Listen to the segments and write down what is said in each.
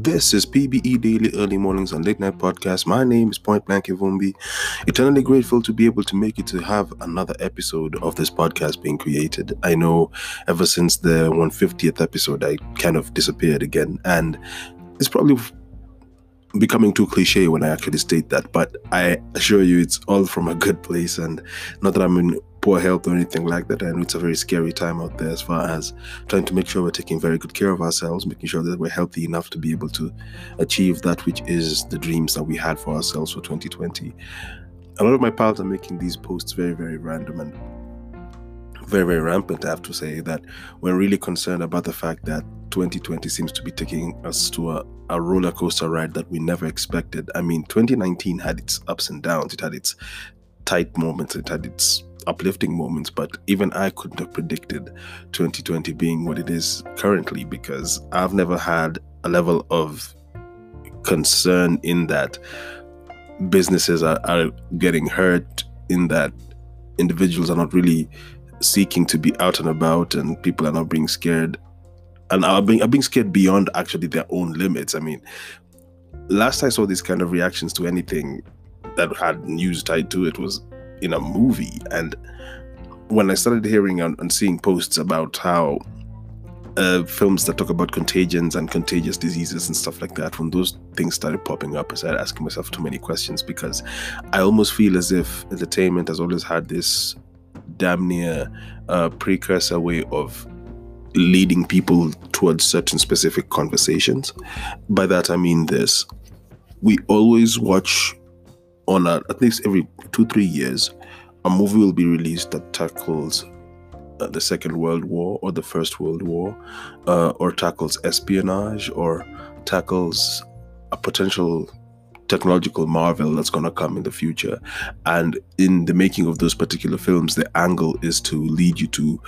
This is PBE Daily Early Mornings and Late Night Podcast. My name is Point Blank Ivumbi. Eternally grateful to be able to make it to have another episode of this podcast being created. I know ever since the 150th episode, I kind of disappeared again, and it's probably becoming too cliche when I actually state that, but I assure you it's all from a good place and not that I'm in poor health or anything like that. I know it's a very scary time out there as far as trying to make sure we're taking very good care of ourselves, making sure that we're healthy enough to be able to achieve that which is the dreams that we had for ourselves for 2020. A lot of my pals are making these posts very, very random and very, very rampant, I have to say, that we're really concerned about the fact that 2020 seems to be taking us to a, a roller coaster ride that we never expected. I mean, 2019 had its ups and downs, it had its tight moments, it had its uplifting moments, but even I couldn't have predicted 2020 being what it is currently because I've never had a level of concern in that businesses are, are getting hurt, in that individuals are not really seeking to be out and about and people are not being scared and are being, are being scared beyond actually their own limits. I mean, last I saw these kind of reactions to anything that had news tied to it was in a movie. And when I started hearing and, and seeing posts about how uh, films that talk about contagions and contagious diseases and stuff like that, when those things started popping up, I started asking myself too many questions because I almost feel as if entertainment has always had this damn near uh, precursor way of leading people towards certain specific conversations. By that I mean this we always watch on a, at least every two three years a movie will be released that tackles uh, the second world war or the first world war uh, or tackles espionage or tackles a potential technological marvel that's going to come in the future. And in the making of those particular films the angle is to lead you to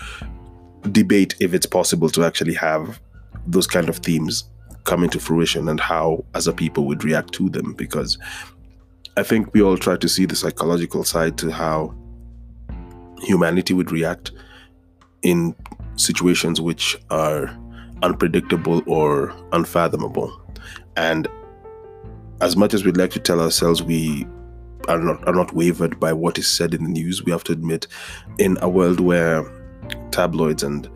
debate if it's possible to actually have those kind of themes come into fruition and how as a people would react to them. Because I think we all try to see the psychological side to how humanity would react in situations which are unpredictable or unfathomable. And as much as we'd like to tell ourselves we are not are not wavered by what is said in the news, we have to admit in a world where tabloids and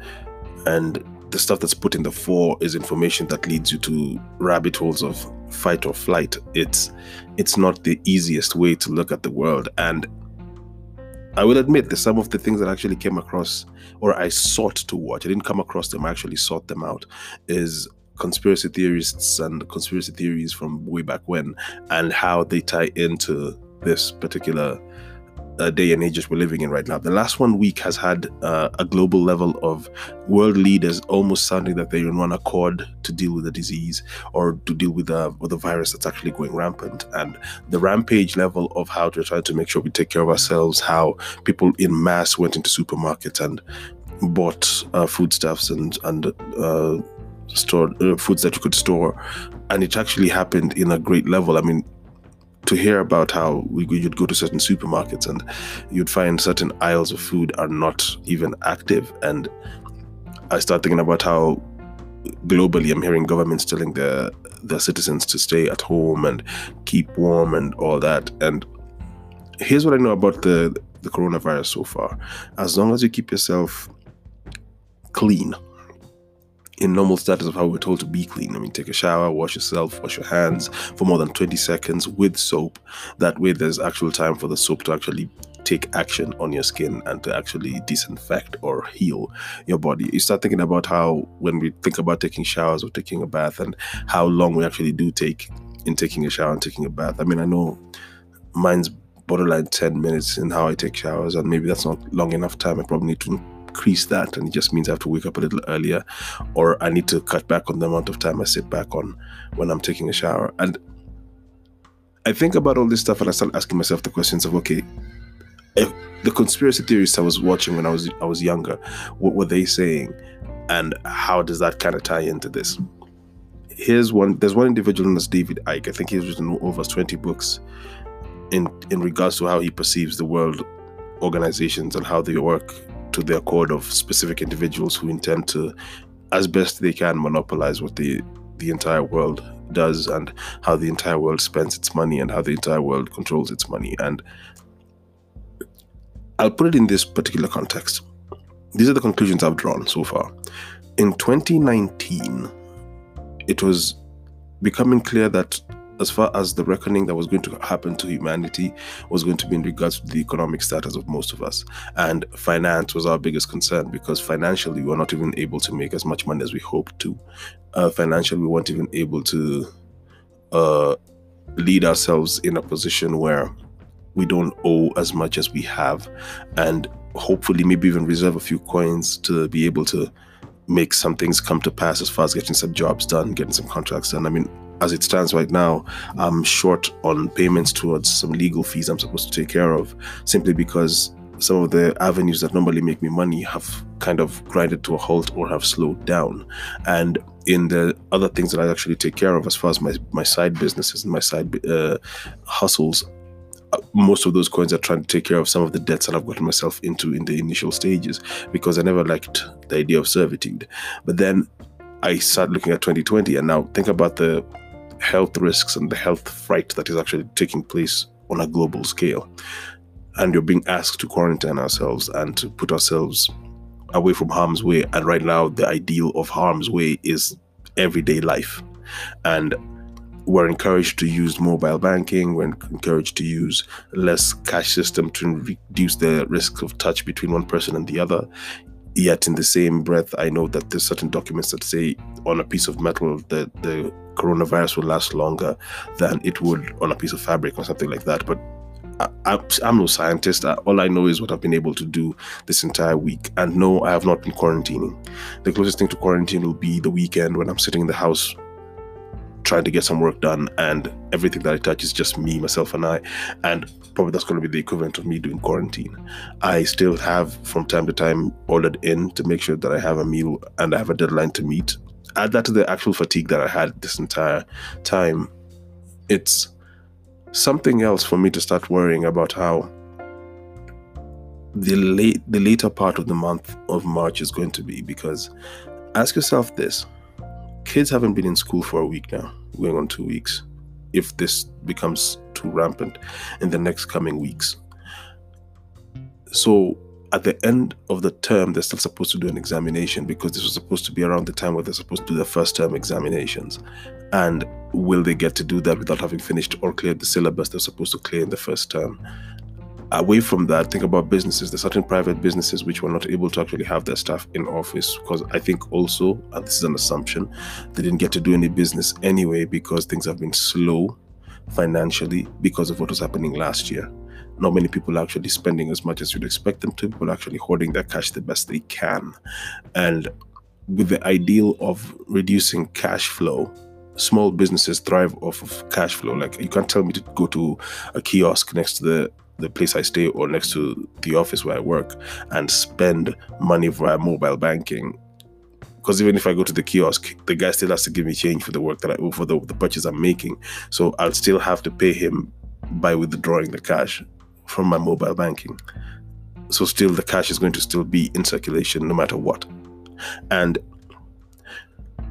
and the stuff that's put in the fore is information that leads you to rabbit holes of fight or flight. It's it's not the easiest way to look at the world. And I will admit that some of the things that I actually came across or I sought to watch, I didn't come across them, I actually sought them out, is conspiracy theorists and conspiracy theories from way back when and how they tie into this particular uh, day and ages we're living in right now. The last one week has had uh, a global level of world leaders almost sounding that they're in one accord to deal with the disease or to deal with the with the virus that's actually going rampant. And the rampage level of how to try to make sure we take care of ourselves, how people in mass went into supermarkets and bought uh, foodstuffs and and uh, stored uh, foods that you could store, and it actually happened in a great level. I mean, to hear about how we, you'd go to certain supermarkets and you'd find certain aisles of food are not even active. And I start thinking about how globally I'm hearing governments telling their their citizens to stay at home and keep warm and all that. And here's what I know about the the coronavirus so far. As long as you keep yourself clean, in normal status of how we're told to be clean. I mean, take a shower, wash yourself, wash your hands for more than 20 seconds with soap. That way, there's actual time for the soap to actually take action on your skin and to actually disinfect or heal your body. You start thinking about how, when we think about taking showers or taking a bath, and how long we actually do take in taking a shower and taking a bath. I mean, I know mine's borderline 10 minutes in how I take showers, and maybe that's not long enough time. I probably need to increase that and it just means I have to wake up a little earlier or I need to cut back on the amount of time I sit back on when I'm taking a shower. And I think about all this stuff and I start asking myself the questions of okay, if the conspiracy theorists I was watching when I was I was younger, what were they saying? And how does that kind of tie into this? Here's one there's one individual known as David Icke. I think he's written over 20 books in in regards to how he perceives the world organizations and how they work to the accord of specific individuals who intend to, as best they can, monopolize what the the entire world does and how the entire world spends its money and how the entire world controls its money. And I'll put it in this particular context. These are the conclusions I've drawn so far. In 2019, it was becoming clear that as far as the reckoning that was going to happen to humanity was going to be in regards to the economic status of most of us. And finance was our biggest concern because financially we were not even able to make as much money as we hoped to. Uh, financially, we weren't even able to uh, lead ourselves in a position where we don't owe as much as we have. And hopefully, maybe even reserve a few coins to be able to make some things come to pass as far as getting some jobs done, getting some contracts done. I mean, as it stands right now, I'm short on payments towards some legal fees I'm supposed to take care of simply because some of the avenues that normally make me money have kind of grinded to a halt or have slowed down. And in the other things that I actually take care of, as far as my, my side businesses and my side uh, hustles, uh, most of those coins are trying to take care of some of the debts that I've gotten myself into in the initial stages because I never liked the idea of servitude. But then I started looking at 2020 and now think about the health risks and the health fright that is actually taking place on a global scale. And you're being asked to quarantine ourselves and to put ourselves away from harm's way. And right now, the ideal of harm's way is everyday life. And we're encouraged to use mobile banking. We're encouraged to use less cash system to reduce the risk of touch between one person and the other. Yet, in the same breath, I know that there's certain documents that say on a piece of metal that the coronavirus will last longer than it would on a piece of fabric or something like that. But I, am no scientist. all I know is what I've been able to do this entire week. And no, I have not been quarantining. The closest thing to quarantine will be the weekend when I'm sitting in the house trying to get some work done, and everything that I touch is just me, myself, and I. And probably that's going to be the equivalent of me doing quarantine. I still have, from time to time, ordered in to make sure that I have a meal and I have a deadline to meet. Add that to the actual fatigue that I had this entire time. It's something else for me to start worrying about how the late the later part of the month of March is going to be because ask yourself this kids haven't been in school for a week now going on two weeks if this becomes too rampant in the next coming weeks so at the end of the term they're still supposed to do an examination because this was supposed to be around the time where they're supposed to do the first term examinations and will they get to do that without having finished or cleared the syllabus they're supposed to clear in the first term? Away from that, think about businesses. There's certain private businesses which were not able to actually have their staff in office because I think also, and this is an assumption, they didn't get to do any business anyway because things have been slow financially because of what was happening last year. Not many people are actually spending as much as you'd expect them to, but actually hoarding their cash the best they can. And with the ideal of reducing cash flow, small businesses thrive off of cash flow. Like you can't tell me to go to a kiosk next to the the place I stay or next to the office where I work and spend money via mobile banking. Because even if I go to the kiosk, the guy still has to give me change for the work that I for the, the purchase I'm making. So I'll still have to pay him by withdrawing the cash from my mobile banking. So still the cash is going to still be in circulation no matter what. And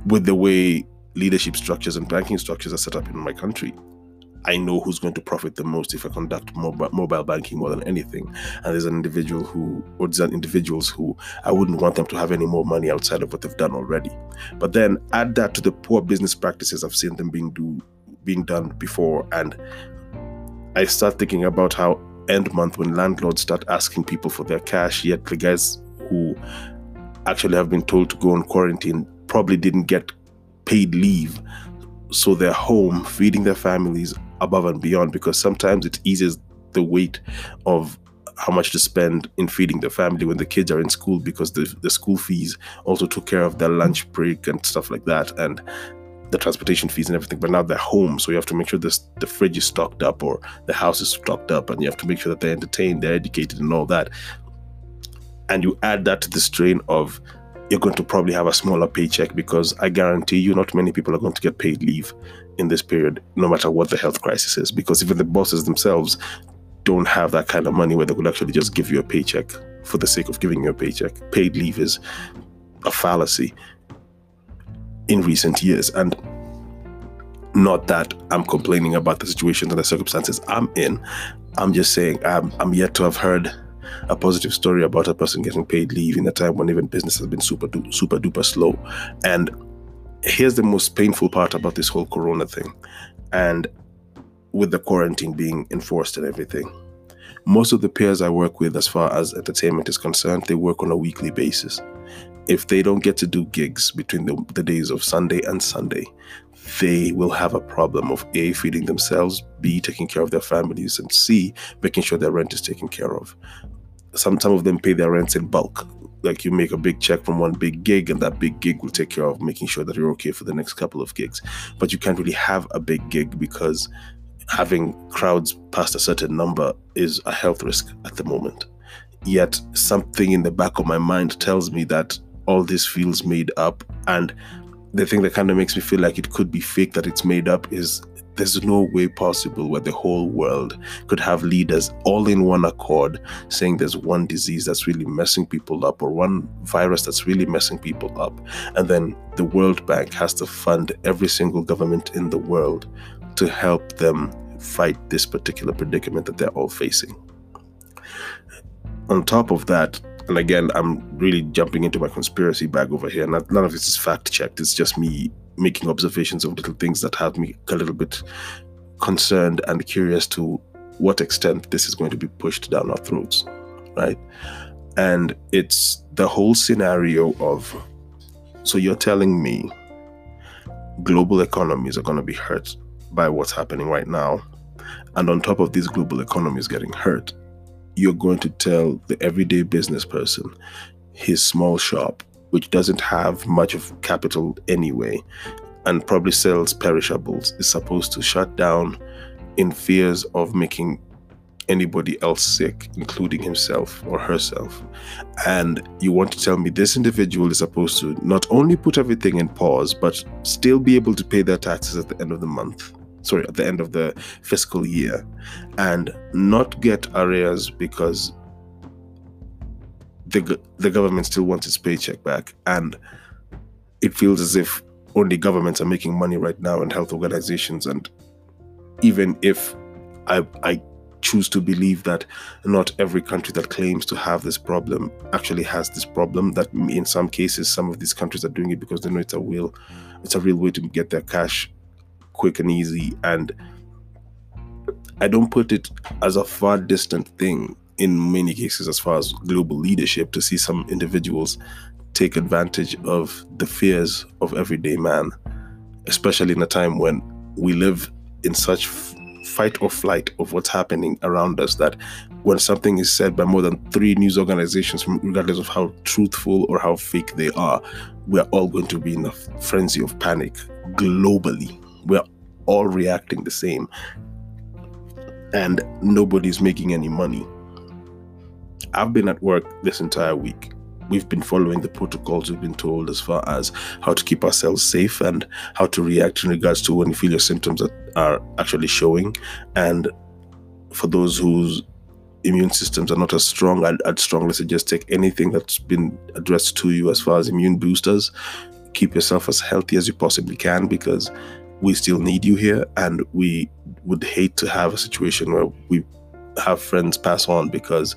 with the way leadership structures and banking structures are set up in my country, I know who's going to profit the most if I conduct mobile, mobile banking more than anything. And there's an individual who, or there's individuals who I wouldn't want them to have any more money outside of what they've done already. But then add that to the poor business practices I've seen them being do being done before, and I start thinking about how end month when landlords start asking people for their cash, yet the guys who actually have been told to go on quarantine probably didn't get paid leave so they're home feeding their families above and beyond because sometimes it eases the weight of how much to spend in feeding the family when the kids are in school because the, the school fees also took care of their lunch break and stuff like that and the transportation fees and everything. But now they're home so you have to make sure this the fridge is stocked up or the house is stocked up and you have to make sure that they're entertained they're educated and all that. And you add that to the strain of you're going to probably have a smaller paycheck because I guarantee you not many people are going to get paid leave in this period, no matter what the health crisis is, because even the bosses themselves don't have that kind of money where they could actually just give you a paycheck for the sake of giving you a paycheck. Paid leave is a fallacy in recent years. And Not that I'm complaining about the situation and the circumstances I'm in. I'm just saying I'm, I'm yet to have heard a positive story about a person getting paid leave in a time when even business has been super super duper slow. And here's the most painful part about this whole corona thing. And with the quarantine being enforced and everything. Most of the peers I work with, as far as entertainment is concerned, they work on a weekly basis. If they don't get to do gigs between the, the days of Sunday and Sunday, they will have a problem of A, feeding themselves, B, taking care of their families, and C, making sure their rent is taken care of. Some, some of them pay their rents in bulk. Like you make a big check from one big gig, and that big gig will take care of making sure that you're okay for the next couple of gigs. But you can't really have a big gig because having crowds past a certain number is a health risk at the moment. Yet something in the back of my mind tells me that all this feels made up. And the thing that kind of makes me feel like it could be fake that it's made up is there's no way possible where the whole world could have leaders all in one accord saying there's one disease that's really messing people up or one virus that's really messing people up. And then the World Bank has to fund every single government in the world to help them fight this particular predicament that they're all facing. On top of that, and again, I'm really jumping into my conspiracy bag over here. Not, none of this is fact checked. It's just me making observations of little things that have me a little bit concerned and curious to what extent this is going to be pushed down our throats, right? And it's the whole scenario of so you're telling me global economies are going to be hurt by what's happening right now. And on top of these global economies getting hurt, you're going to tell the everyday business person his small shop, which doesn't have much of capital anyway, and probably sells perishables, is supposed to shut down in fears of making anybody else sick, including himself or herself. And you want to tell me this individual is supposed to not only put everything in pause, but still be able to pay their taxes at the end of the month sorry, at the end of the fiscal year and not get arrears because the, the government still wants its paycheck back. And it feels as if only governments are making money right now and health organizations. And even if I, I choose to believe that not every country that claims to have this problem actually has this problem that in some cases some of these countries are doing it because they know it's a real it's a real way to get their cash quick and easy. And I don't put it as a far distant thing in many cases as far as global leadership to see some individuals take advantage of the fears of everyday man, especially in a time when we live in such fight or flight of what's happening around us that when something is said by more than three news organizations, regardless of how truthful or how fake they are, we're all going to be in a frenzy of panic globally we're all reacting the same and nobody's making any money. I've been at work this entire week. We've been following the protocols we've been told as far as how to keep ourselves safe and how to react in regards to when you feel your symptoms that are actually showing. And for those whose immune systems are not as strong, I'd, I'd strongly suggest take anything that's been addressed to you as far as immune boosters. Keep yourself as healthy as you possibly can because we still need you here and we would hate to have a situation where we have friends pass on because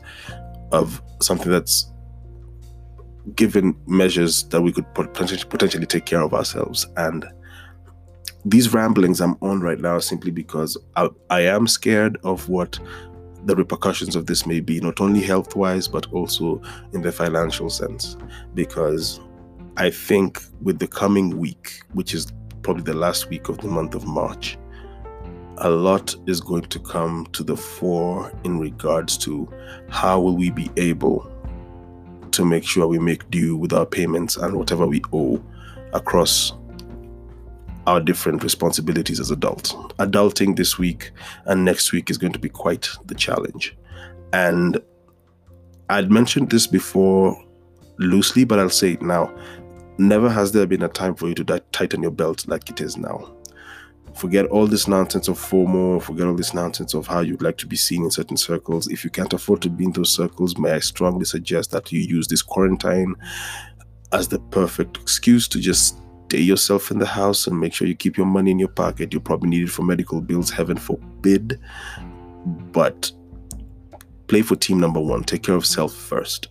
of something that's given measures that we could potentially take care of ourselves. And these ramblings i'm on right now simply because I, I am scared of what the repercussions of this may be not only health wise but also in the financial sense. Because i think with the coming week which is probably the last week of the month of March, a lot is going to come to the fore in regards to how will we be able to make sure we make due with our payments and whatever we owe across our different responsibilities as adults. Adulting this week and next week is going to be quite the challenge. And I'd mentioned this before loosely, but I'll say it now. Never has there been a time for you to tighten your belt like it is now. Forget all this nonsense of FOMO, forget all this nonsense of how you'd like to be seen in certain circles. If you can't afford to be in those circles, may I strongly suggest that you use this quarantine as the perfect excuse to just stay yourself in the house and make sure you keep your money in your pocket. You probably need it for medical bills, heaven forbid. But play for team number one. Take care of self first.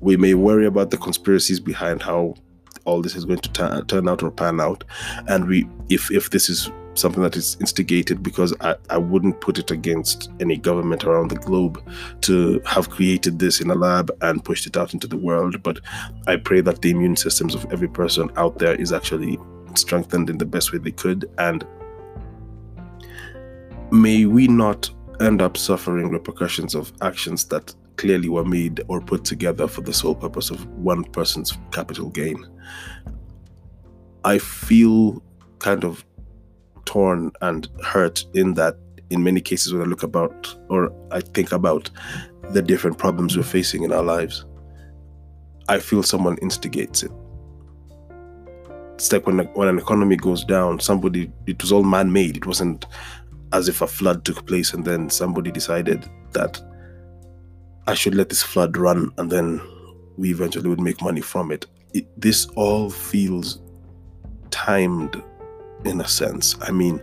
We may worry about the conspiracies behind how all this is going to t- turn out or pan out, and we, if if this is something that is instigated because I, I wouldn't put it against any government around the globe to have created this in a lab and pushed it out into the world. But I pray that the immune systems of every person out there is actually strengthened in the best way they could. And may we not end up suffering repercussions of actions that clearly were made or put together for the sole purpose of one person's capital gain. I feel kind of torn and hurt in that in many cases when I look about or I think about the different problems we're facing in our lives, I feel someone instigates it. It's like when when an economy goes down, somebody it was all man-made. It wasn't as if a flood took place and then somebody decided that I should let this flood run and then we eventually would make money from it. it this all feels timed in a sense. I mean,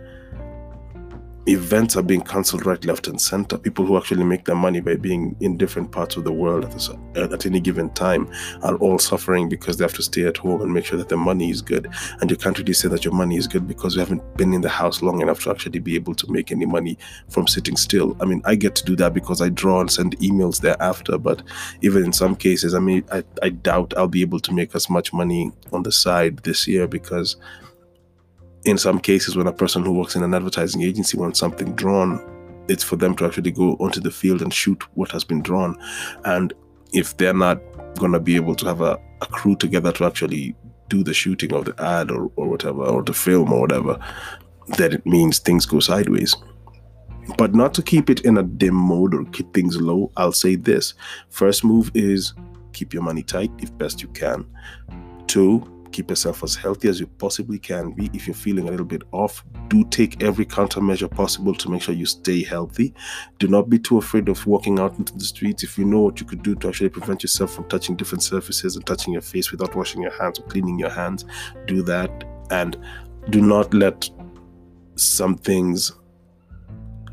events are being cancelled right, left, and center. People who actually make their money by being in different parts of the world at, this, uh, at, any given time are all suffering because they have to stay at home and make sure that their money is good. And you can't really say that your money is good because you haven't been in the house long enough to actually be able to make any money from sitting still. I mean, I get to do that because I draw and send emails thereafter. But even in some cases, I mean, I, I doubt I'll be able to make as much money on the side this year because in some cases, when a person who works in an advertising agency wants something drawn, it's for them to actually go onto the field and shoot what has been drawn. And if they're not going to be able to have a, a crew together to actually do the shooting of the ad or, or whatever, or the film or whatever, then it means things go sideways. But not to keep it in a dim mode or keep things low, I'll say this. First move is keep your money tight if best you can. Two, keep yourself as healthy as you possibly can be. If you're feeling a little bit off, do take every countermeasure possible to make sure you stay healthy. Do not be too afraid of walking out into the streets. If you know what you could do to actually prevent yourself from touching different surfaces and touching your face without washing your hands or cleaning your hands, do that. And do not let some things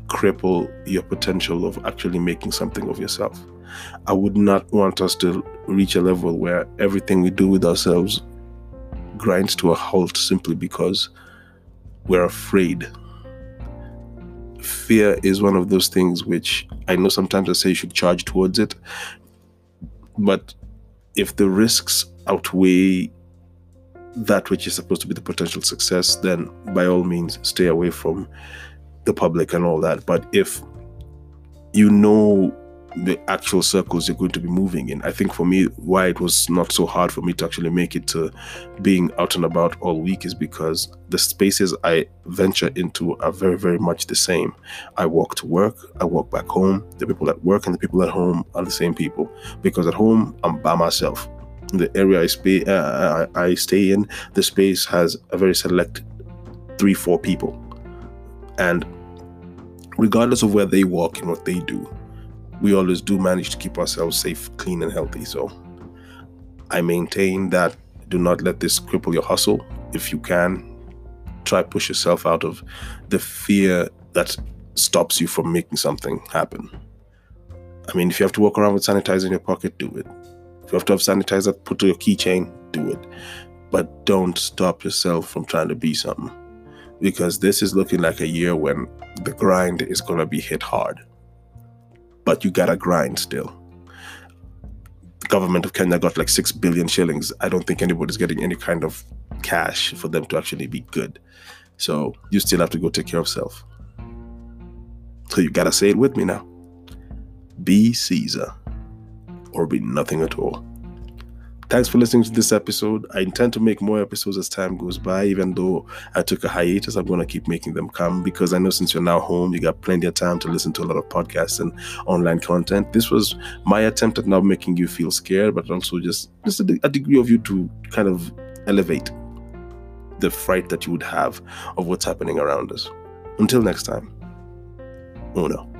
cripple your potential of actually making something of yourself. I would not want us to reach a level where everything we do with ourselves grinds to a halt simply because we're afraid. Fear is one of those things which I know sometimes I say you should charge towards it, but if the risks outweigh that which is supposed to be the potential success, then by all means stay away from the public and all that. But if you know the actual circles you're going to be moving in. I think for me, why it was not so hard for me to actually make it to being out and about all week is because the spaces I venture into are very, very much the same. I walk to work, I walk back home. The people at work and the people at home are the same people because at home I'm by myself. The area I, stay, uh, I stay in, the space has a very select three, four people. And regardless of where they walk and what they do, we always do manage to keep ourselves safe, clean, and healthy. So I maintain that do not let this cripple your hustle. If you can, try push yourself out of the fear that stops you from making something happen. I mean, if you have to walk around with sanitizer in your pocket, do it. If you have to have sanitizer put to your keychain, do it. But don't stop yourself from trying to be something. Because this is looking like a year when the grind is going to be hit hard but you gotta grind still. The government of Kenya got like six billion shillings. I don't think anybody's getting any kind of cash for them to actually be good. So you still have to go take care of self. So you gotta say it with me now. Be Caesar or be nothing at all. Thanks for listening to this episode. I intend to make more episodes as time goes by, even though I took a hiatus. I'm going to keep making them come because I know since you're now home, you got plenty of time to listen to a lot of podcasts and online content. This was my attempt at not making you feel scared, but also just, just a, a degree of you to kind of elevate the fright that you would have of what's happening around us. Until next time, Uno.